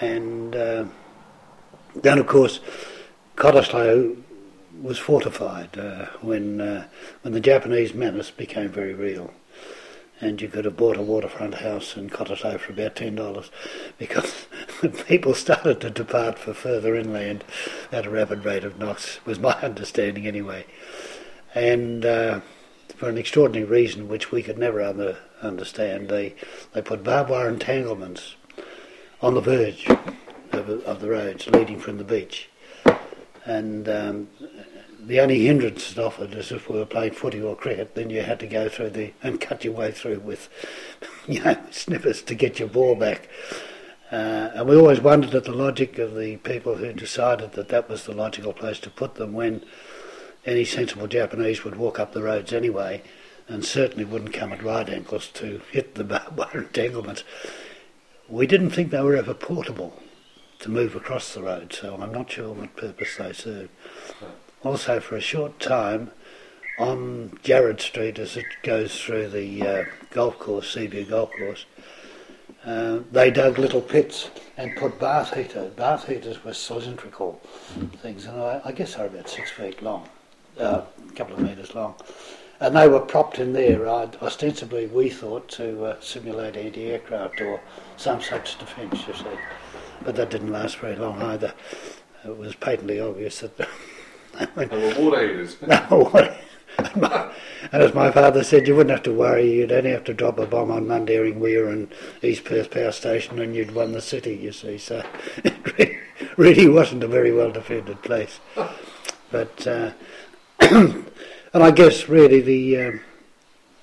And uh, then, of course, Cottesloe was fortified uh, when uh, when the Japanese menace became very real, and you could have bought a waterfront house in Cottesloe for about ten dollars, because people started to depart for further inland at a rapid rate of knots. Was my understanding anyway, and. Uh, for an extraordinary reason which we could never under, understand, they they put barbed wire entanglements on the verge of, of the roads leading from the beach, and um, the only hindrance it offered is if we were playing footy or cricket, then you had to go through the and cut your way through with, you know, snippers to get your ball back. Uh, and we always wondered at the logic of the people who decided that that was the logical place to put them when any sensible Japanese would walk up the roads anyway and certainly wouldn't come at right angles to hit the barbed wire entanglements. We didn't think they were ever portable to move across the road, so I'm not sure what purpose they served. Also, for a short time, on Jarrad Street as it goes through the uh, golf course, Seaview Golf Course, uh, they dug little pits and put bath heaters. Bath heaters were cylindrical things, and I, I guess they're about six feet long, uh, a couple of metres long. And they were propped in there, uh, ostensibly, we thought, to uh, simulate anti aircraft or some such defence, you see. But that didn't last very long either. It was patently obvious that They were water heaters. and as my father said, you wouldn't have to worry. You'd only have to drop a bomb on Mundaring Weir and East Perth Power Station, and you'd won the city. You see, so it really, really wasn't a very well defended place. But uh, and I guess really the um,